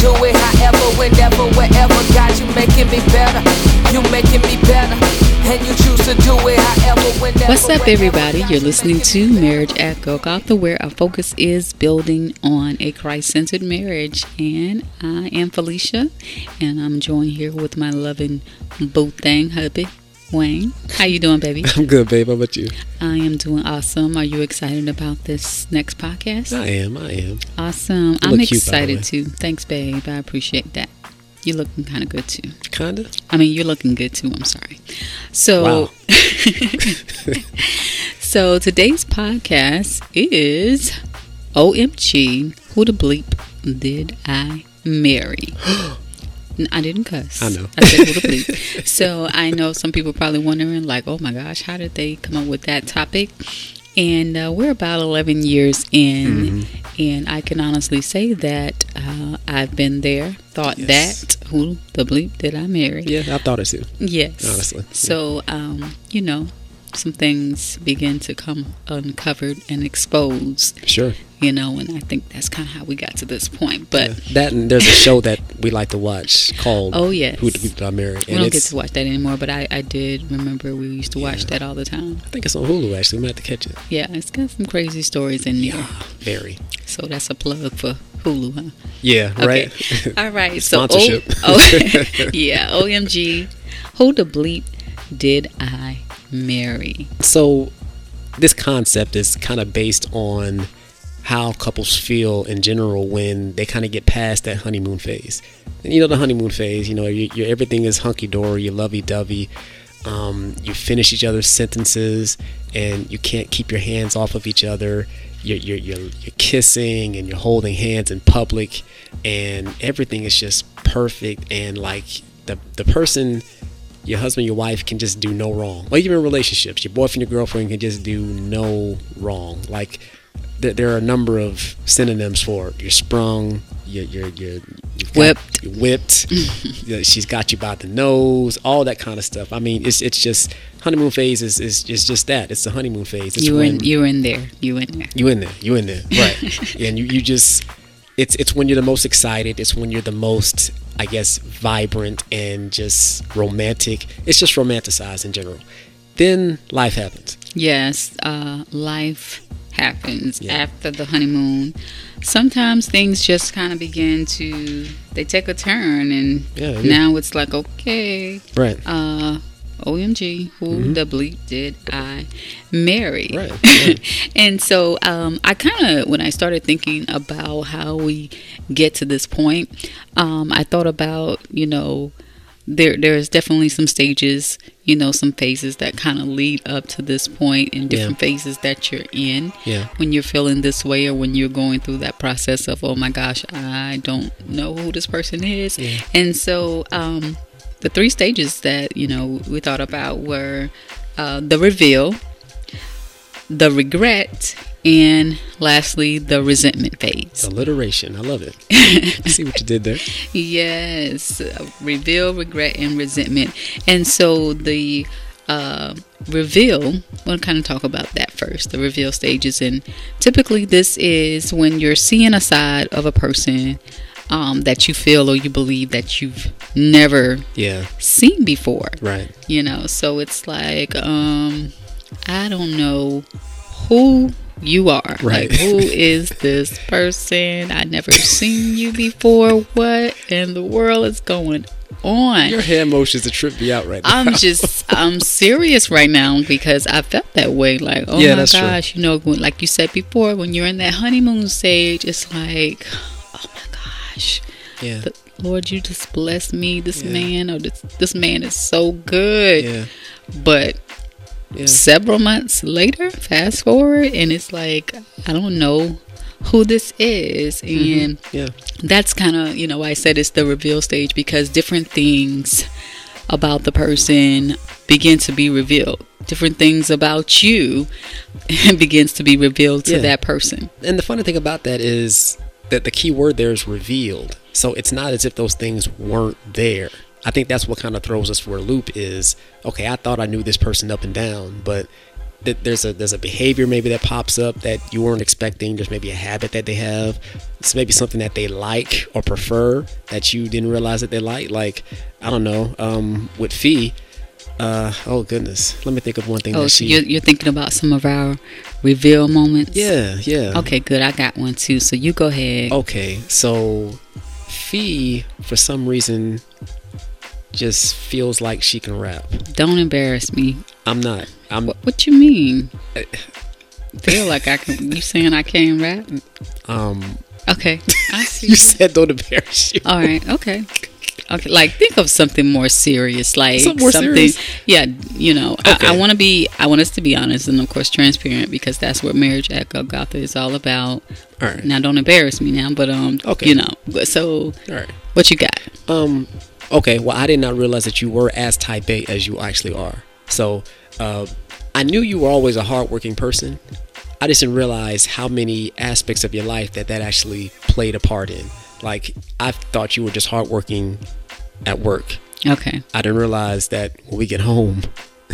do it however, whenever, wherever. God, you making me better. You making me better. And you choose to do it however, whenever. What's up, everybody? You're listening to Marriage at Golgotha, where our focus is building on a Christ centered marriage. And I am Felicia, and I'm joined here with my loving boo thing, hubby, Wayne. How you doing, baby? I'm good, babe. How about you? I am doing awesome. Are you excited about this next podcast? I am. I am. Awesome. I'm cute, excited too. Thanks, babe. I appreciate that. You're looking kind of good too. Kinda. I mean, you're looking good too. I'm sorry. So, Wow. so today's podcast is OMG. Who the bleep did I marry? I didn't cuss. I know. I said who the bleep. so I know some people probably wondering, like, oh my gosh, how did they come up with that topic? And uh, we're about 11 years in, Mm-hmm. and I can honestly say that uh, I've been there, thought Yes. that. Who the bleep did I marry? Yeah, I thought it too. Yes. Honestly. So, um, you know, some things begin to come uncovered and exposed, Sure. you know, and I think that's kind of how we got to this point. But Yeah. That and there's a show that we like to watch called Oh, yes. Who Did I Marry? we don't get to watch that anymore, but I, I did remember we used to watch Yeah. that all the time. I think it's on Hulu. Actually, we might have to catch it. Yeah, it's got some crazy stories in there. Very. So that's a plug for Hulu, huh? Yeah. Okay. Right. All right. So, o- Sponsorship. oh, yeah, OMG. Who the bleep did I marry? so, this concept is kind of based on how couples feel in general when they kind of get past that honeymoon phase. And you know the honeymoon phase. You know, you, you everything is hunky dory. You lovey dovey. Um, you finish each other's sentences, and you can't keep your hands off of each other. You're, you're, you're, you're kissing and you're holding hands in public, and everything is just perfect. And like the the person your husband, your wife can just do no wrong. Or even in relationships, your boyfriend, your girlfriend can just do no wrong. Like there, there are a number of synonyms for it. You're sprung, you're, you're, you're you've got- Whipped. you're whipped. Yeah, She's got you by the nose, all that kind of stuff. I mean, it's it's just honeymoon phase is is, is just that. It's the honeymoon phase. It's You in, you in there. You in there. you in there. You in there. Right. and you, you just it's it's when you're the most excited. It's when you're the most I guess vibrant and just romantic. It's just romanticized in general. Then life happens. Yes, uh, life happens Yeah. after the honeymoon. Sometimes things just kind of begin to they take a turn, and Yeah, do. now it's like okay, Right. uh, OMG, who the bleep did I marry? Mm-hmm. Right, right. and so um, I kind of, when I started thinking about how we get to this point, um, I thought about, you know, there there's definitely some stages, you know, some phases that kind of lead up to this point and different phases that you're in Yeah. when you're feeling this way or when you're going through that process of, oh my gosh, I don't know who this person is. Yeah. And so um, the three stages that, you know, we thought about were uh, the reveal, the regret, and lastly, the resentment phase. Alliteration. I love it. I see what you did there. Yes, reveal, regret, and resentment. And so the uh, reveal, we'll kind of talk about that first the reveal stages. And typically, this is when you're seeing a side of a person um, that you feel or you believe that you've never Yeah. seen before. Right. You know, so it's like, um, I don't know who you are. Right. Like, who is this person? I never seen you before. What in the world is going on? Your hand motions to trip me out right now. I'm just, I'm serious right now because I felt that way. Like, oh Yeah, my that's true. gosh, you know, like you said before, when you're in that honeymoon stage, it's like, oh my gosh, yeah. the, Lord, you just bless me. This Yeah. man, or this this man is so good. Yeah. But Yeah. several months later, fast forward, and it's like I don't know who this is, mm-hmm. and Yeah. that's kind of you know why I said it's the reveal stage because different things about the person begin to be revealed. Different things about you begins to be revealed to Yeah. that person. And the funny thing about that is that the key word there is revealed. So it's not as if those things weren't there. I think that's what kind of throws us for a loop is okay, I thought I knew this person up and down, but there's a there's a behavior maybe that pops up that you weren't expecting. There's maybe a habit that they have. It's maybe something that they like or prefer that you didn't realize that they like. Like I don't know, um, with Fee. Uh, oh goodness, let me think of one thing. Oh, that so she, you're, you're thinking about some of our reveal moments? yeah, yeah. Okay, good. I got one too. So you go ahead. Okay, so Fee, for some reason, just feels like she can rap. Don't embarrass me. I'm not. I'm. What, what you mean? Feel like I can? You saying I can't rap? Um. Okay, I see. You said don't embarrass you. All right. Okay. Okay. Like think of something more serious, like Something more serious? Yeah. You know, Okay. I, I want to be. I want us to be honest and of course transparent because that's what marriage at Golgotha is all about. All right. Now, don't embarrass me now, but um, Okay. you know. So, All right. what you got? Um. Okay. Well, I did not realize that you were as type A as you actually are. So, uh, I knew you were always a hardworking person. I just didn't realize how many aspects of your life that that actually played a part in. Like, I thought you were just hardworking at work. Okay. I didn't realize that when we get home,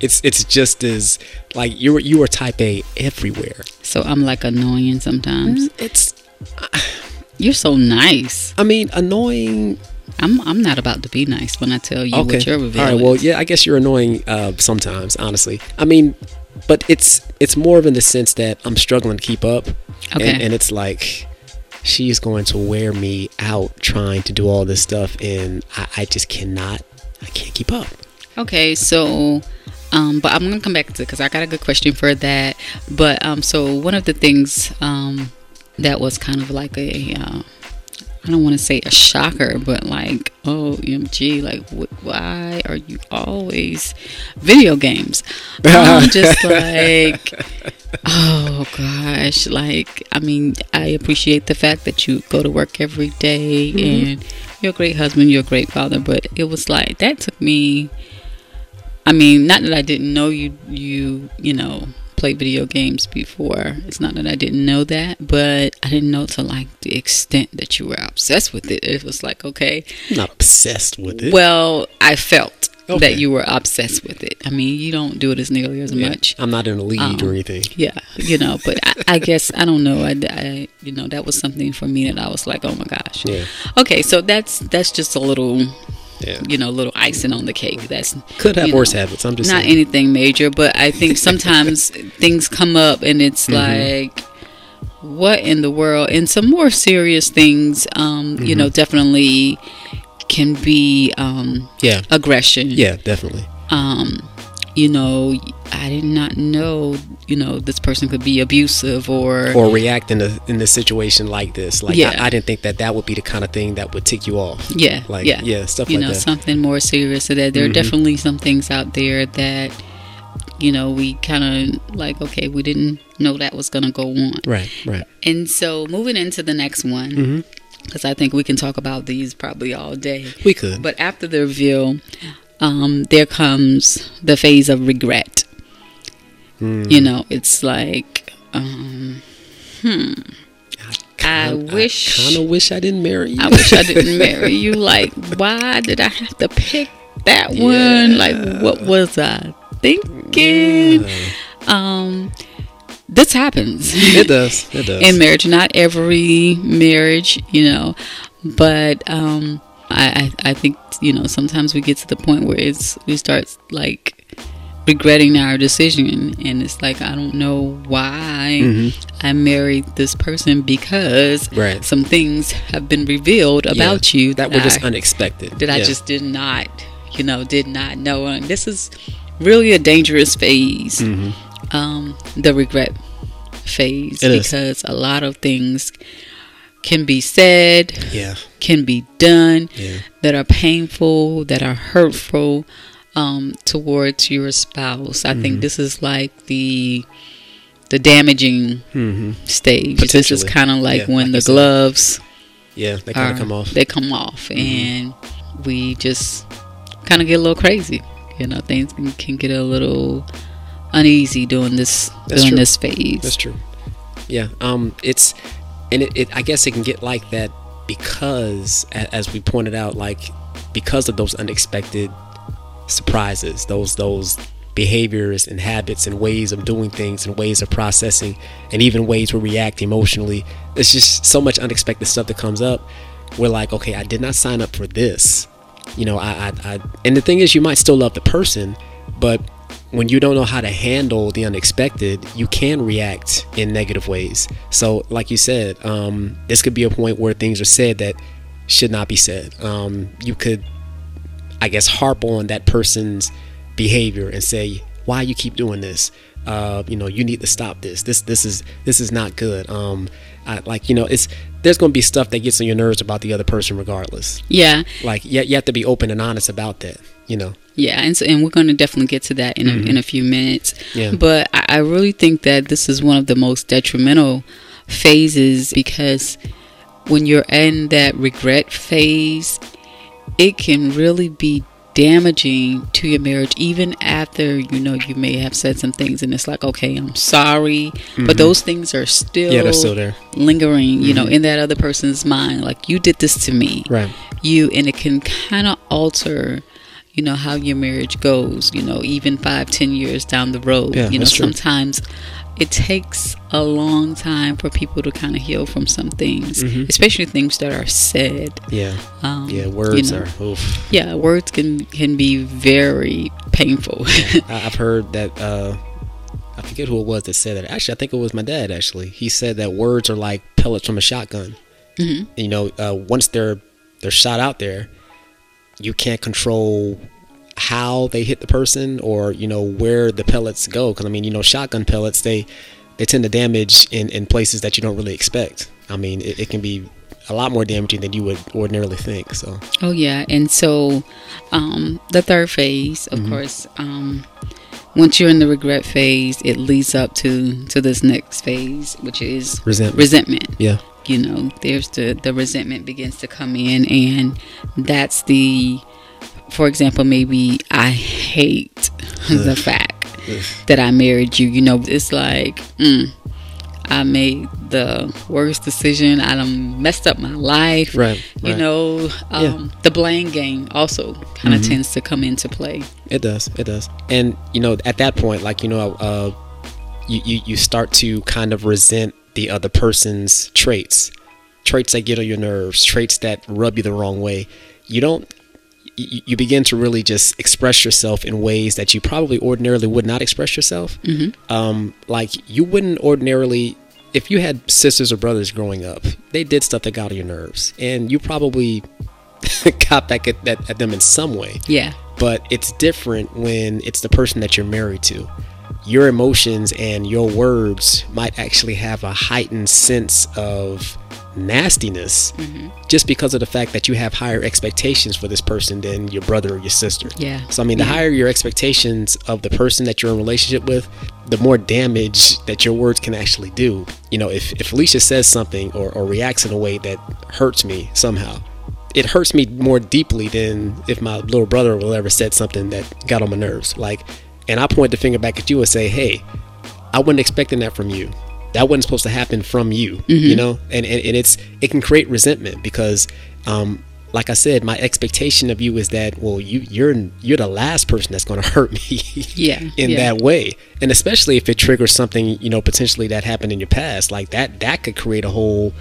it's it's just as like you were you were type A everywhere. So I'm like annoying sometimes. It's You're so nice. I mean annoying. I'm I'm not about to be nice when I tell you Okay, what your reveal all right. Well, yeah, I guess you're annoying uh, sometimes. Honestly, I mean, but it's it's more of in the sense that I'm struggling to keep up, Okay. and, and it's like she is going to wear me out trying to do all this stuff, and I, I just cannot. I can't keep up. Okay, so um, but I'm gonna come back to because I got a good question for that. But um, so one of the things um that was kind of like a uh, I don't want to say a shocker, but like oh MG, like wh- why are you always video games? I'm just like. Oh gosh, like I mean, I appreciate the fact that you go to work every day mm-hmm. and you're a great husband, you're a great father, but it was like that took me I mean, not that I didn't know you you, you know, played video games before. It's not that I didn't know that, but I didn't know to like the extent that you were obsessed with it. It was like, okay, I'm not obsessed with it. well, I felt Okay. that you were obsessed with it. I mean, you don't do it as nearly as Yeah, much. I'm not in a lead Um, or anything. Yeah, you know, but I, I guess I don't know. I, I, you know, that was something for me that I was like, oh my gosh. Yeah, Okay, so that's that's just a little, yeah. you know, a little icing on the cake. That's Could have you worse know, habits. I'm just not saying. anything major, but I think sometimes things come up and it's Mm-hmm. like, what in the world? And some more serious things, um, you Mm-hmm. know, definitely can be um, yeah, aggression. yeah, definitely. um, you know, I did not know, you know, this person could be abusive or, Or react in a in a situation like this. Like Yeah. I, I didn't think that that would be the kind of thing that would tick you off. yeah, Like yeah, yeah, stuff you like know, that. something more serious. So that there Mhm. are definitely some things out there that, you know, we kind of like, okay, we didn't know that was going to go on. right, right. And so moving into the next one, hmm because I think we can talk about these probably all day. We could. But after the reveal, um, there comes the phase of regret. Mm. You know, it's like, um, hmm, I wish- I kind of wish I didn't marry you. I wish I didn't marry you. Like, why did I have to pick that one? Like, what was I thinking? Yeah. Um, this happens. It does. It does. in marriage. Not every marriage, you know, but um, I, I I think you know sometimes we get to the point where it's we start like regretting our decision, and it's like I don't know why Mhm. I married this person because Right. some things have been revealed Yeah. about you that were just I, unexpected. that I just did not, you know, did not know. And this is really a dangerous phase, Mhm. Um, the regret phase, It is. because a lot of things can be said, Yeah. can be done Yeah. that are painful, that are hurtful um, towards your spouse. I Mm-hmm. think this is like the the damaging hmm stage. This is kind of like Yeah, when like the gloves Yeah. They kind of come off. Mm-hmm. They come off, and we just kind of get a little crazy. You know, things can, can get a little uneasy during this That's during true. this phase. That's true. Yeah. Um. It's and it, it. I guess it can get like that because, as we pointed out, like because of those unexpected surprises, those those behaviors and habits and ways of doing things and ways of processing and even ways we react emotionally. It's just so much unexpected stuff that comes up. We're like, okay, I did not sign up for this. You know, I, I, I and the thing is, you might still love the person, but when you don't know how to handle the unexpected, you can react in negative ways. So, like you said, um, this could be a point where things are said that should not be said. Um, you could, I guess, harp on that person's behavior and say, "Why you keep doing this? Uh, you know, you need to stop this. This, this is this is not good." Um, I, like you know, it's there's going to be stuff that gets on your nerves about the other person, regardless. Yeah. Like, you, you have to be open and honest about that. You know. Yeah, and so, and we're going to definitely get to that in a, Mm-hmm. in a few minutes. Yeah. But I, I really think that this is one of the most detrimental phases because when you're in that regret phase, it can really be damaging to your marriage even after you know you may have said some things and it's like okay i'm sorry but those things are still Mm-hmm. Yeah, they're still there. lingering you know in that other person's mind like you did this to me Right. you and it can kind of alter you know how your marriage goes you know even five ten years down the road Yeah, you know true. sometimes it takes a long time for people to kind of heal from some things especially things that are said Yeah. um, Mm-hmm. Yeah. Words you know. are. Oof. yeah words can can be very painful I, I've heard that. Uh, I forget who it was that said that. Actually, I think it was my dad. Actually, he said that words are like pellets from a shotgun. Mhm. You know, uh, once they're they're shot out there, you can't control how they hit the person or you know where the pellets go. Because I mean, you know, shotgun pellets they they tend to damage in in places that you don't really expect. I mean, it, it can be a lot more damaging than you would ordinarily think. So Oh yeah, and so um, the third phase, Mm-hmm. of course, um, once you're in the regret phase, it leads up to to this next phase, which is Resentment. Resentment. yeah, You know, there's the the resentment begins to come in, and that's the, for example, maybe I hate the fact that I married you. You know, it's like. Mm, I made the worst decision. I done messed up my life. Right, You right. know, um, the blame game also kind of Mm-hmm. tends to come into play. It does. It does. And you know, at that point, like you know, uh, you, you you start to kind of resent the other person's traits, traits that get on your nerves, traits that rub you the wrong way. You don't. You, begin to really just express yourself in ways that you probably ordinarily would not express yourself. Mm-hmm. Um, like you wouldn't ordinarily, if you had sisters or brothers growing up, they did stuff that got on your nerves, and you probably got back at, at, at them in some way Yeah. but it's different when it's the person that you're married to. Your emotions and your words might actually have a heightened sense of nastiness mm-hmm. just because of the fact that you have higher expectations for this person than your brother or your sister. Yeah. So I mean, the Yeah. higher your expectations of the person that you're in relationship with, the more damage that your words can actually do. You know, if if Felicia says something or, or reacts in a way that hurts me somehow, it hurts me more deeply than if my little brother will ever said something that got on my nerves. Like, and I point the finger back at you and say, "Hey, I wasn't expecting that from you. That wasn't supposed to happen from you. You know." And, and and it's it can create resentment because, um, like I said, my expectation of you is that well, you you're you're the last person that's going to hurt me. Yeah, in yeah. that way, and especially if it triggers something you know potentially that happened in your past, like that that could create a whole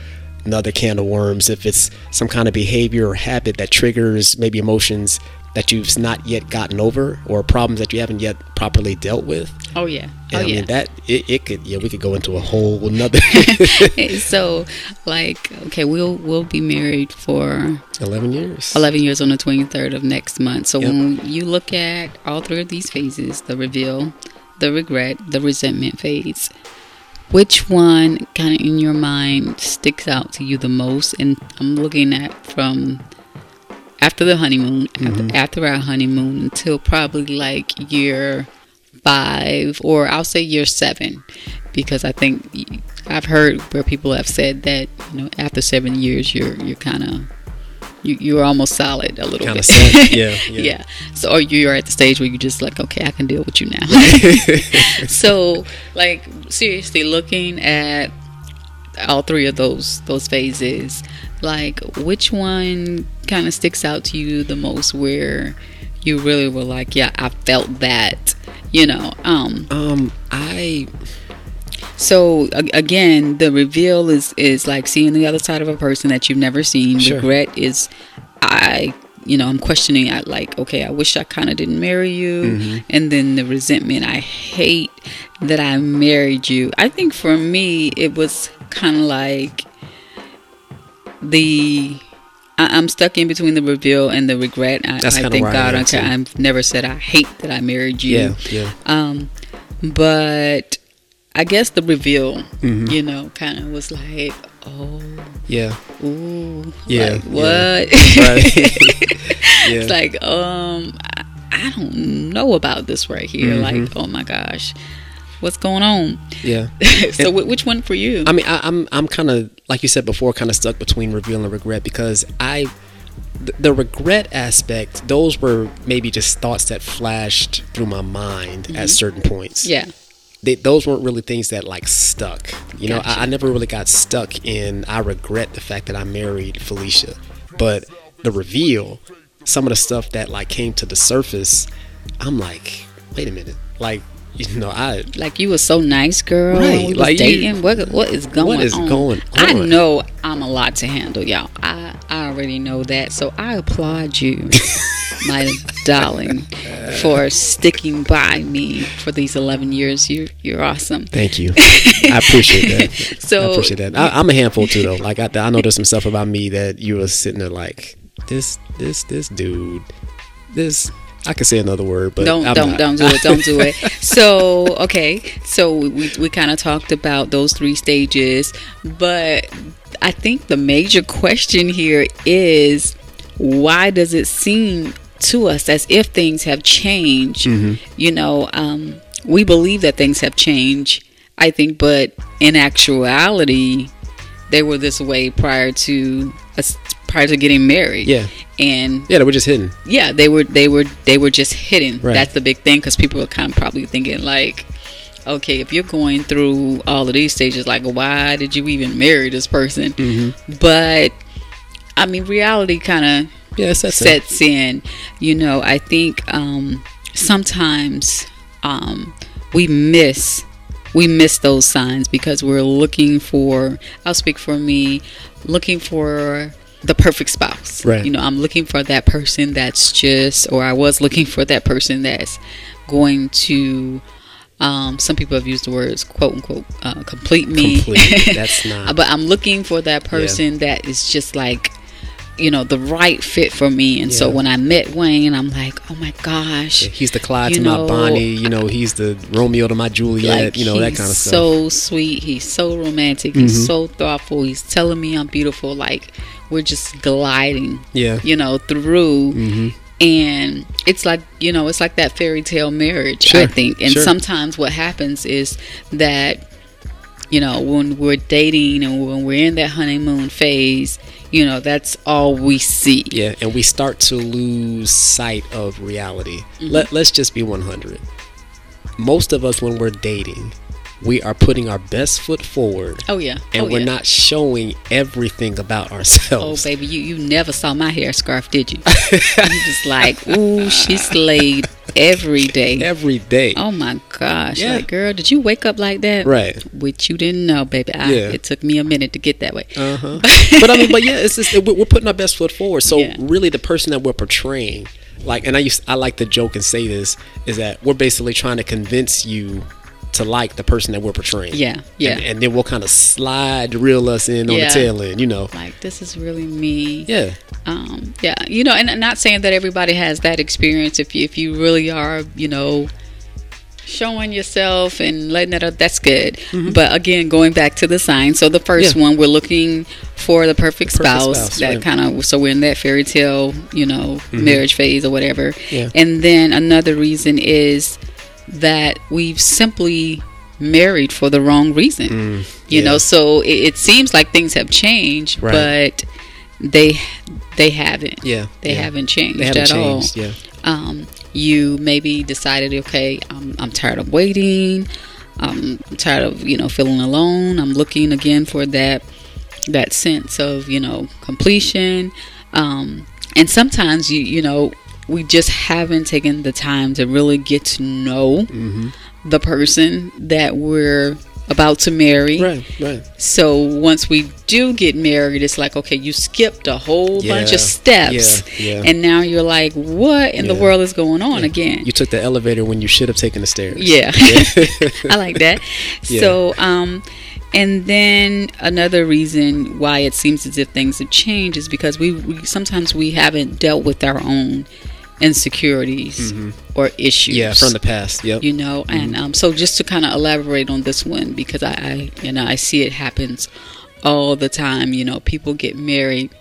another can of worms if it's some kind of behavior or habit that triggers maybe emotions that you've not yet gotten over or problems that you haven't yet properly dealt with. Oh yeah. And Oh I yeah. that it, it could yeah we could go into a whole another so, like, okay, we'll we'll be married for eleven years. 11 years on the 23rd of next month. So Yep. when you look at all three of these phases, the reveal, the regret, the resentment phase, which one kind of in your mind sticks out to you the most? And I'm looking at from after the honeymoon, after, mm-hmm. after our honeymoon until probably like year five, or I'll say year seven, because I think I've heard where people have said that you know after seven years you're you're kind of you, you're almost solid a little Kinda bit. set, yeah, yeah. yeah. So or you're at the stage where you're just like, okay, I can deal with you now. so like seriously looking at all three of those those phases, like which one kind of sticks out to you the most where you really were like, yeah, I felt that, You know, um, Um, I so again, the reveal is is like seeing the other side of a person that you've never seen. Sure. Regret is, I, you know, I'm questioning. I like, okay, I wish I kind of didn't marry you, Mm-hmm. and then the resentment. I hate that I married you. I think for me, it was kind of like the. I- I'm stuck in between the reveal and the regret. I, That's I thank I God. am, okay. I've never said I hate that I married you. yeah yeah Um, but I guess the reveal, Mm-hmm. you know, kind of was like, oh, yeah ooh, Yeah, like, yeah. what? right yeah it's like, um, I, I don't know about this right here. Mm-hmm. Like, oh my gosh, what's going on? yeah. so, wh- which one for you? I mean, I, I'm I'm kind of like you said before, kind of stuck between reveal and regret because I, the, the regret aspect, those were maybe just thoughts that flashed through my mind at certain points. yeah, they, those weren't really things that like stuck. You know, Gotcha. I, I never really got stuck in. I regret the fact that I married Felicia, but the reveal, some of the stuff that like came to the surface, I'm like, wait a minute, like you know, I like you were so nice, girl. Right, like you- dating. what what is going is on? going On? I know I'm a lot to handle, y'all. I already know that. So I applaud you, my darling, for sticking by me for these 11 years. You're, you're awesome. thank you, I appreciate that. So I appreciate that. I, I'm a handful too, though. Like I, I know there's some stuff about me that you were sitting there like this, this, this dude, this. I could say another word, but don't I'm don't not. don't do it don't do it so okay so we, we kind of talked about those three stages but i think the major question here is why does it seem to us as if things have changed you know um, we believe that things have changed i think but in actuality they were this way prior to us prior to getting married Yeah. and Yeah, they were just hidden. yeah they were they were they were just hidden Right. that's the big thing because people are kind of probably thinking like okay if you're going through all of these stages like why did you even marry this person Mm-hmm. but i mean reality kind of Yeah, that sets in you know i think um sometimes um we miss we miss those signs because we're looking for i'll speak for me looking for the perfect spouse Right. you know i'm looking for that person that's just or i was looking for that person that's going to um, some people have used the words quote unquote uh, complete me Complete. That's not. but I'm looking for that person that is just like, you know, the right fit for me. And so when I met Wayne, I'm like, oh my gosh, He's the Clyde to know, my Bonnie. You know, he's the Romeo to my Juliet. like you know that kind of stuff. Mm-hmm. so sweet. He's so romantic. He's so thoughtful. He's telling me I'm beautiful. Like we're just gliding, Yeah. you know, through. Mm-hmm. And it's like you know, it's like that fairy tale marriage. Sure, I think. And sure. sometimes what happens is that you know when we're dating and when we're in that honeymoon phase, you know, that's all we see. Yeah, and we start to lose sight of reality. Mm-hmm. Let, let's just be 100. Most of us, when we're dating, we are putting our best foot forward Oh yeah. and oh, we're yeah. not showing everything about ourselves. Oh baby, you you never saw my hair scarf, did you? you just like, ooh, she slayed every day. Every day. Oh my gosh! Yeah. Like, girl, did you wake up like that? Right. Which you didn't know, baby. I, Yeah. It took me a minute to get that way. Uh huh. but I mean, but yeah, it's just we're we're putting our best foot forward. So Yeah. really, the person that we're portraying, like, and I used I like to joke and say this is that we're basically trying to convince you to like the person that we're portraying. Yeah, yeah. And, and then we'll kind of slide reel us in on Yeah. the tail end. You know. Like, this is really me. Yeah. Um, yeah, you know, and I'm not saying that everybody has that experience. If you if you really are, you know, showing yourself and letting that up, that's good. But again, going back to the sign. So the first Mm-hmm. Yeah. one, we're looking for the perfect, Perfect spouse. spouse, that right. kind of so we're in that fairy tale, you know, marriage phase or whatever. Yeah. And then another reason is that we've simply married for the wrong reason. you yeah. know, so it, it seems like things have changed, Right. but they they haven't. Yeah. They yeah. haven't changed They haven't at changed. all. Yeah. Um, you maybe decided, okay, I'm, I'm tired of waiting. I'm tired of you know feeling alone. I'm looking again for that that sense of you know completion. Um, and sometimes you you know we just haven't taken the time to really get to know Mm-hmm. the person that we're about to marry. Right, right. So once we do get married, it's like, okay, you skipped a whole bunch of steps. yeah, yeah. And now you're like, what in the world is going on again? You took the elevator when you should have taken the stairs. Yeah. I like that. Yeah. So, um, and then another reason why it seems as if things have changed is because we, we sometimes we haven't dealt with our own insecurities or issues. Mm-hmm. Yeah, from the past. Yep. you know, and um, so just to kind of elaborate on this one because I, I, you know, I see it happens all the time. You know, people get married,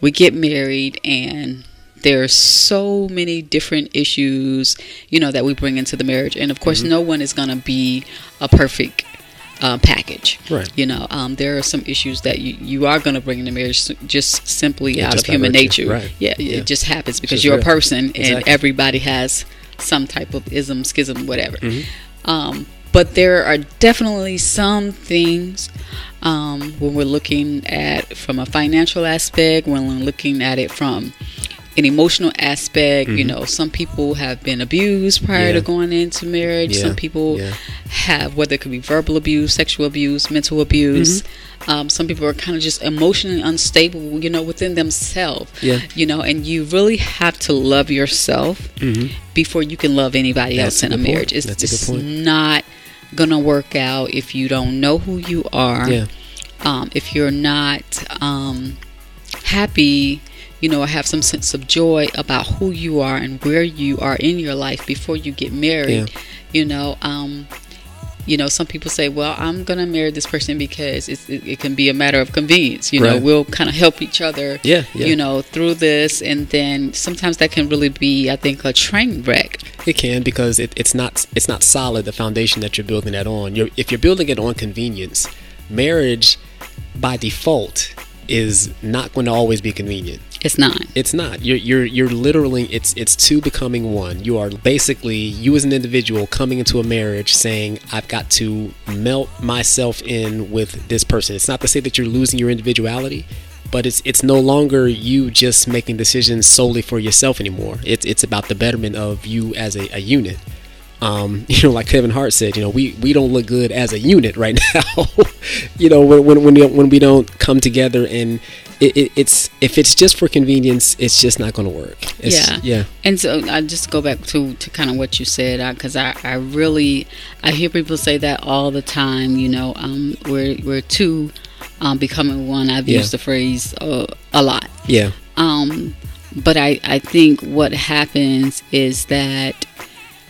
we get married, and there are so many different issues, you know, that we bring into the marriage, and of course, Mm-hmm. no one is gonna be a perfect. Uh, package, Right. You know, um, there are some issues that you, you are going to bring into marriage just simply Yeah, out just of human nature. Right. Yeah, Yeah. it just happens because just you're a real. person, and everybody has some type of ism, schism, whatever. Mm-hmm. Um, but there are definitely some things um, when we're looking at from a financial aspect, when we're looking at it from an emotional aspect. You know, some people have been abused prior Mm-hmm. Yeah. to going into marriage. Yeah. Some people Yeah. have, whether it could be verbal abuse, sexual abuse, mental abuse. Mm-hmm. Um, some people are kind of just emotionally unstable, you know, within themselves. Yeah. You know, and you really have to love yourself before you can love anybody Mm-hmm. That's else in a point. marriage. It's That's a point. not gonna work out if you don't know who you are. Yeah. Um, if you're not um, happy, you know, have some sense of joy about who you are and where you are in your life before you get married. You know, um, you know, some people say, "Well, I'm gonna marry this person because it's, it, it can be a matter of convenience." You know, we'll kind of help each other. Yeah, yeah. You know, through this, and then sometimes that can really be, I think, a train wreck. It can because it, it's not it's not solid the foundation that you're building that on. You're, if you're building it on convenience, marriage by default is not going to always be convenient. It's not. It's not. You're you're you're literally it's it's two becoming one. You are basically you as an individual coming into a marriage saying I've got to melt myself in with this person. It's not to say that you're losing your individuality, but it's it's no longer you just making decisions solely for yourself anymore. It's it's about the betterment of you as a, a unit. Um, you know, like Kevin Hart said, you know, we, we don't look good as a unit right now. you know, when when when, we don't come together and it, it, it's if it's just for convenience, it's just not going to work. It's, yeah. yeah, and so i just go back to to kind of what you said because I, I really i hear people say that all the time you know um we're we're two um becoming one. I've Yeah. used the phrase uh, a lot. Yeah, um but i i think what happens is that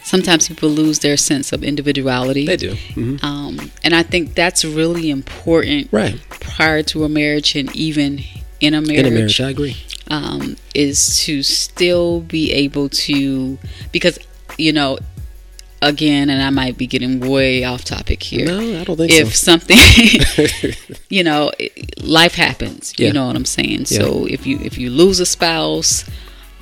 sometimes people lose their sense of individuality. They do. hmm um and i think that's really important Right. prior to a marriage and even in a marriage, in a marriage, I agree. um, is to still be able to because you know again and i might be getting way off topic here No, I don't think if so. something you know life happens Yeah. you know what i'm saying so if you if you lose a spouse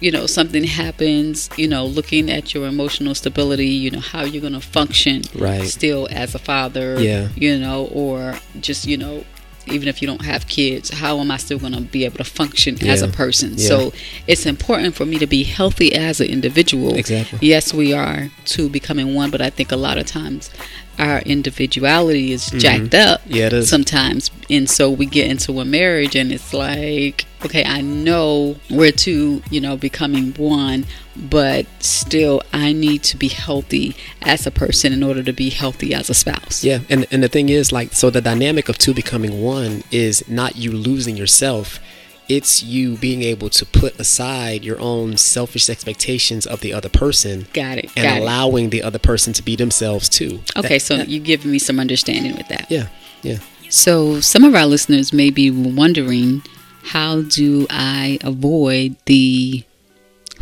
you know something happens you know looking at your emotional stability you know how you're going to function Right. still as a father Yeah. you know or just you know even if you don't have kids how am i still going to be able to function as a person Yeah. so it's important for me to be healthy as an individual Exactly. yes we are two becoming one but i think a lot of times our individuality is jacked up Mm-hmm. Yeah, it is. sometimes and so we get into a marriage and it's like okay i know we're two you know becoming one but still i need to be healthy as a person in order to be healthy as a spouse Yeah, and and the thing is, like, so the dynamic of two becoming one is not you losing yourself. It's you being able to put aside your own selfish expectations of the other person got it and got it allowing the other person to be themselves too. okay That- so that- you giving me some understanding with that yeah, yeah. So, some of our listeners may be wondering how do I avoid the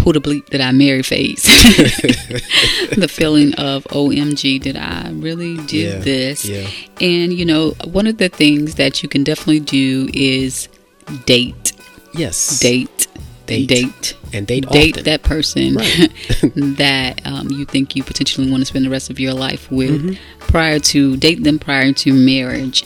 who the bleep did I marry phase? the feeling of OMG, did I really do Yeah, this? yeah. And, you know, one of the things that you can definitely do is date, Yes. date, Date. date. And date date often. that person Right. that um, you think you potentially want to spend the rest of your life with Mm-hmm. prior to date them prior to marriage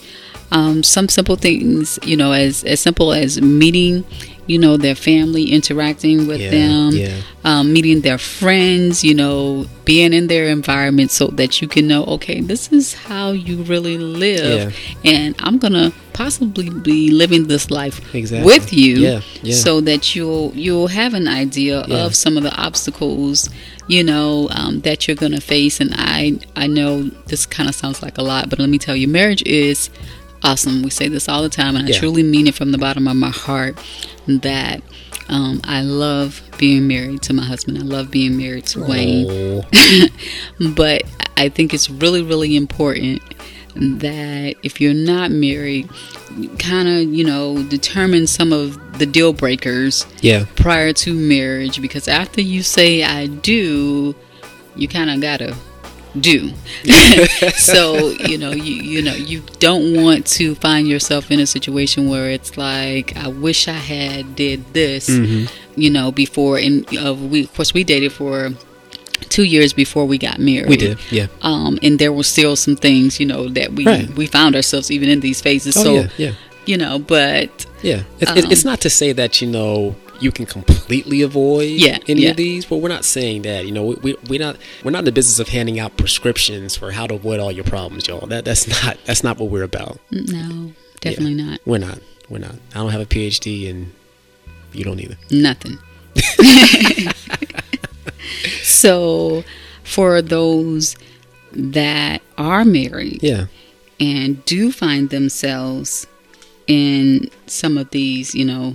um, some simple things you know as as simple as meeting you know, their family, interacting with Yeah, them, yeah. um, meeting their friends, you know, being in their environment so that you can know, okay, this is how you really live. And I'm to possibly be living this life Exactly. with you Yeah, yeah. so that you'll you'll have an idea Yeah. of some of the obstacles you know um, that you're gonna face and i i know this kind of sounds like a lot but let me tell you marriage is awesome we say this all the time and i truly mean it from the bottom of my heart that um, i love being married to my husband. I love being married to wayne. But I think it's really, really important that if you're not married, kind of, you know, determine some of the deal breakers yeah. prior to marriage because after you say I do, you kind of gotta do. so you know, you you know, you don't want to find yourself in a situation where it's like I wish I had did this, you know, before. And uh, we of course we dated for two years before we got married. We did. Yeah. Um, and there were still some things, you know, that we Right. we found ourselves even in these phases. Oh, so yeah. Yeah. you know, but Yeah, it's, it's- it's Um, not to say that you know you can completely avoid Yeah, any yeah. of these, but we're not saying that. You know, we, we we're not we're not in the business of handing out prescriptions for how to avoid all your problems, y'all. That that's not that's not what we're about. Mm, no, definitely not. We're not. We're not. I don't have a PhD, and you don't either. Nothing. so, for those that are married Yeah. and do find themselves in some of these, you know,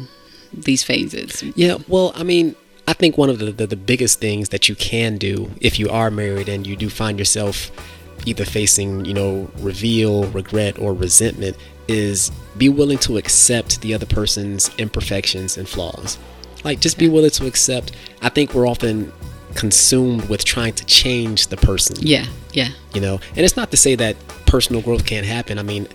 these phases. Yeah, well, I mean, I think one of the, the, the biggest things that you can do if you are married and you do find yourself either facing, you know, reveal, regret, or resentment is be willing to accept the other person's imperfections and flaws. Like, just be willing to accept. I think we're often consumed with trying to change the person Yeah, yeah, you know and it's not to say that personal growth can't happen i mean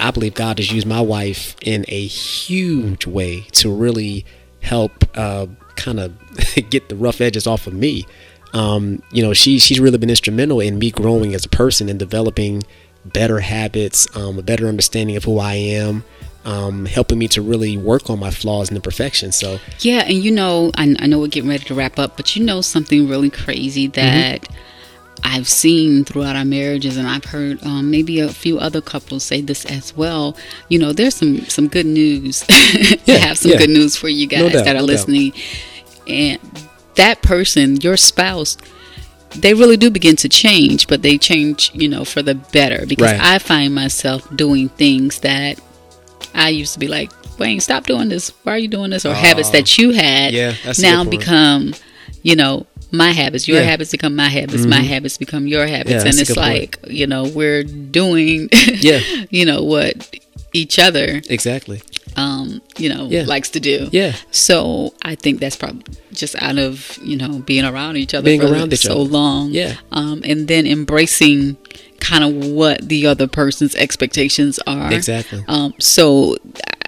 i believe god has used my wife in a huge way to really help uh, kind of get the rough edges off of me um, you know she she's really been instrumental in me growing as a person and developing better habits um, a better understanding of who i am um, helping me to really work on my flaws and imperfections so yeah. And you know, I, I know we're getting ready to wrap up, but you know something really crazy that I've seen throughout our marriages, and I've heard um, maybe a few other couples say this as well. You know, there's some some good news. I have some yeah. good news for you guys No doubt, that are no doubt. listening, and that person, your spouse. They really do begin to change, but they change, you know, for the better. Because Right. I find myself doing things that I used to be like, Wayne, stop doing this. Why are you doing this? Or habits that you had Yeah, now become, you know, my habits. Your Yeah. Mm-hmm. habits become my habits. My habits become your habits. Yeah, and it's good point. like, you know, we're doing, Yeah. you know, what each other, exactly um, you know, Yeah. likes to do. yeah So I think that's probably just out of, you know, being around each other Being for around each so other. long. Yeah. Um, and then embracing kind of what the other person's expectations are. exactly Um, so,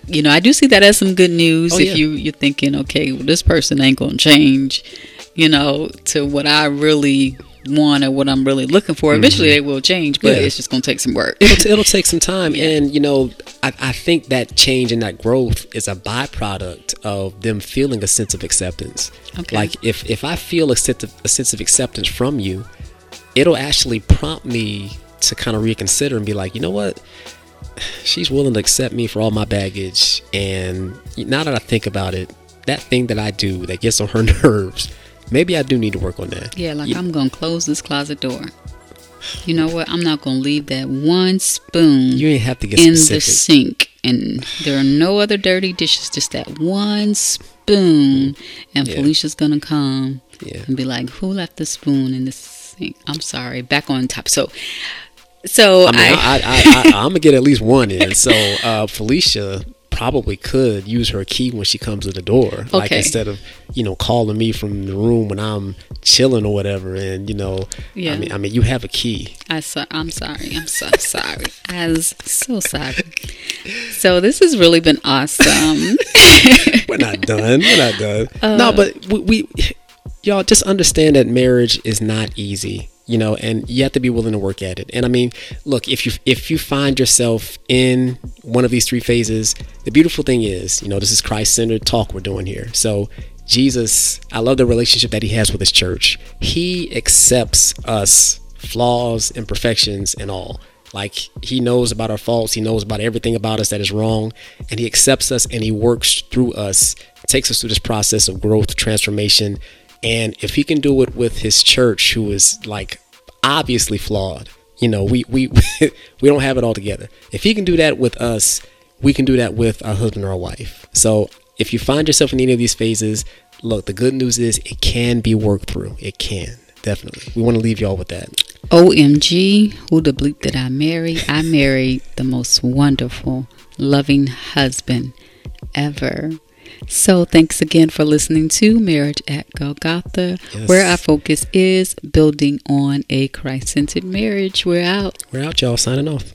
you know, I do see that as some good news. Oh, if yeah. you you're thinking, okay, well, this person ain't gonna change, you know, to what I really want or what I'm really looking for. Eventually, they will change, but Mm-hmm. Yeah. it's just gonna take some work. it'll, t- it'll take some time and you know I, I think that change and that growth is a byproduct of them feeling a sense of acceptance Okay. like if if i feel a sense of, a sense of acceptance from you it'll actually prompt me to kind of reconsider and be like you know what she's willing to accept me for all my baggage and now that i think about it that thing that i do that gets on her nerves maybe i do need to work on that Yeah, like You- I'm gonna close this closet door. You know what? I'm not gonna leave that one spoon you ain't have to get in the sink, and there are no other dirty dishes. Just that one spoon, and Yeah. Felicia's gonna come yeah and be like, "Who left the spoon in the sink?" I'm sorry. Back on top. So, so I mean, I, I, I, I, I'm gonna get at least one in. So uh, Felicia probably could use her key when she comes to the door, like instead of you know calling me from the room when I'm chilling or whatever. And you know, Yeah. I mean, I mean, you have a key. I so, I'm sorry. I'm so sorry. I was so sorry. So this has really been awesome. We're not done. We're not done. Uh. no, but we, we, y'all just understand that marriage is not easy. You know, and you have to be willing to work at it. And I mean, look, if you if you find yourself in one of these three phases, the beautiful thing is, you know, this is Christ-centered talk we're doing here. So Jesus, I love the relationship that he has with his church. He accepts us flaws, imperfections, and all. Like he knows about our faults, he knows about everything about us that is wrong, and he accepts us and he works through us, takes us through this process of growth, transformation. And if he can do it with his church, who is like obviously flawed, you know, we we we don't have it all together. If he can do that with us, we can do that with our husband or our wife. So if you find yourself in any of these phases, look, the good news is it can be worked through. It can definitely. We want to leave y'all with that. OMG, who the bleep did I marry? I married the most wonderful, loving husband ever. So, thanks again for listening to Marriage at Golgotha, yes. where our focus is building on a Christ centered marriage. We're out. We're out, y'all. Signing off.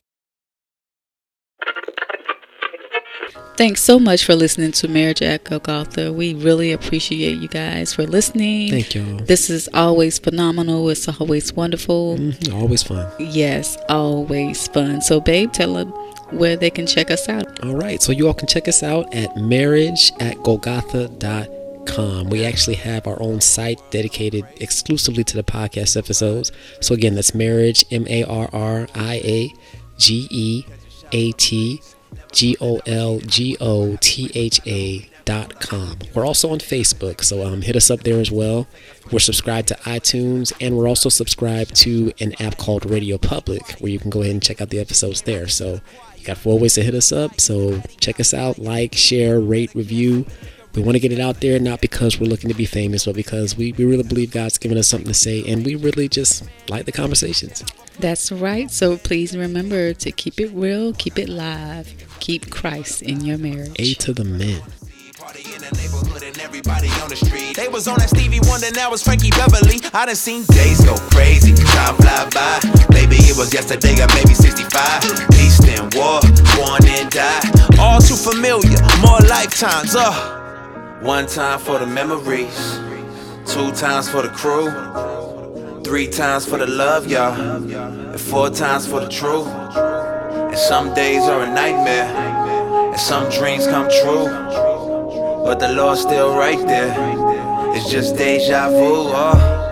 Thanks so much for listening to Marriage at Golgotha. We really appreciate you guys for listening. Thank you. This is always phenomenal. It's always wonderful. Mm-hmm. Always fun. Yes, always fun. So, babe, tell them where they can check us out. All right. So, you all can check us out at marriage at golgotha.com. We actually have our own site dedicated exclusively to the podcast episodes. So, again, that's marriage, M A R R I A G E A T G O L G O T H A dot com. We're also on Facebook, so um, hit us up there as well. We're subscribed to iTunes, and we're also subscribed to an app called Radio Public, where you can go ahead and check out the episodes there. So you got four ways to hit us up. So check us out, like, share, rate, review. We want to get it out there not because we're looking to be famous, but because we, we really believe God's given us something to say, and we really just like the conversations. That's right. So please remember to keep it real, keep it live, keep Christ in your marriage. A to the men. Everybody on the street. They was on that Stevie Wonder, now it's Frankie Beverly. I done seen days go crazy, time fly by. Maybe it was yesterday or maybe 65. Peace and war, born and die. All too familiar, more lifetimes. Uh. One time for the memories, two times for the crew. Three times for the love, y'all. And four times for the truth. And some days are a nightmare. And some dreams come true. But the Lord's still right there. It's just deja vu. Oh.